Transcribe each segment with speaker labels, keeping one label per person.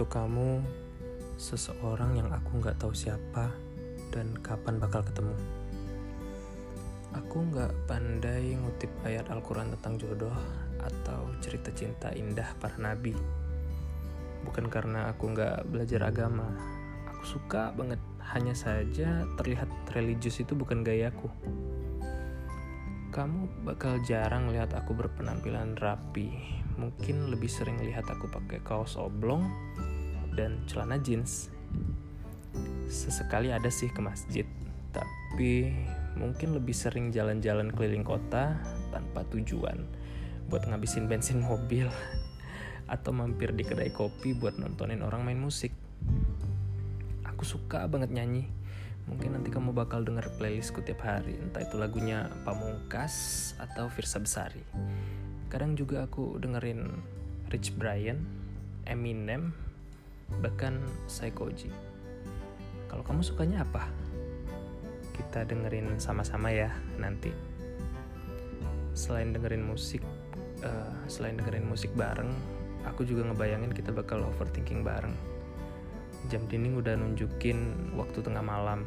Speaker 1: Untuk kamu, seseorang yang aku nggak tahu siapa dan kapan bakal ketemu. Aku nggak pandai ngutip ayat Al-Quran tentang jodoh atau cerita cinta indah para nabi. Bukan karena aku nggak belajar agama, aku suka banget. Hanya saja terlihat religius itu bukan gayaku. Kamu bakal jarang lihat aku berpenampilan rapi. Mungkin lebih sering lihat aku pakai kaos oblong dan celana jeans. Sesekali ada sih ke masjid, tapi mungkin lebih sering jalan-jalan keliling kota tanpa tujuan buat ngabisin bensin mobil atau mampir di kedai kopi buat nontonin orang main musik. Aku suka banget nyanyi Mungkin nanti kamu bakal denger playlistku tiap hari, entah itu lagunya Pamungkas atau Firsa Besari. Kadang juga aku dengerin Rich Brian, Eminem, bahkan Psychoji. Kalau kamu sukanya apa? Kita dengerin sama-sama ya nanti. Selain dengerin musik, uh, selain dengerin musik bareng, aku juga ngebayangin kita bakal overthinking bareng jam dinding udah nunjukin waktu tengah malam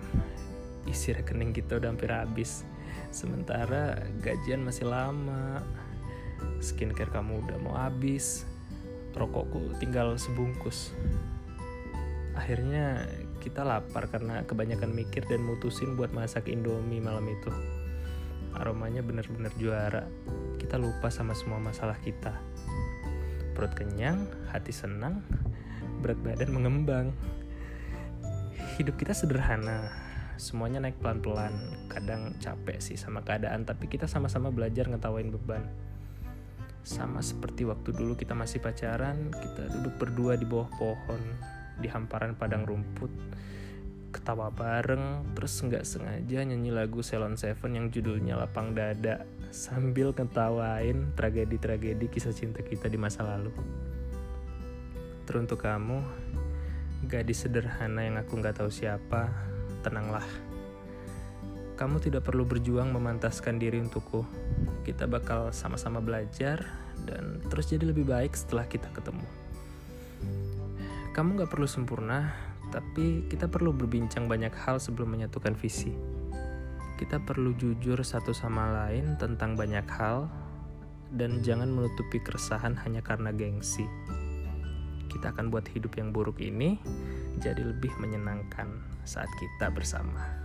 Speaker 1: isi rekening kita udah hampir habis sementara gajian masih lama skincare kamu udah mau habis rokokku tinggal sebungkus akhirnya kita lapar karena kebanyakan mikir dan mutusin buat masak indomie malam itu aromanya bener-bener juara kita lupa sama semua masalah kita perut kenyang hati senang berat badan mengembang. Hidup kita sederhana, semuanya naik pelan-pelan. Kadang capek sih sama keadaan, tapi kita sama-sama belajar ngetawain beban. Sama seperti waktu dulu kita masih pacaran, kita duduk berdua di bawah pohon, di hamparan padang rumput, ketawa bareng, terus nggak sengaja nyanyi lagu Selon Seven yang judulnya Lapang Dada, sambil ketawain tragedi-tragedi kisah cinta kita di masa lalu. Teruntuk kamu, gadis sederhana yang aku nggak tahu siapa, tenanglah. Kamu tidak perlu berjuang memantaskan diri untukku. Kita bakal sama-sama belajar dan terus jadi lebih baik setelah kita ketemu. Kamu gak perlu sempurna, tapi kita perlu berbincang banyak hal sebelum menyatukan visi. Kita perlu jujur satu sama lain tentang banyak hal, dan jangan menutupi keresahan hanya karena gengsi kita akan buat hidup yang buruk ini jadi lebih menyenangkan saat kita bersama.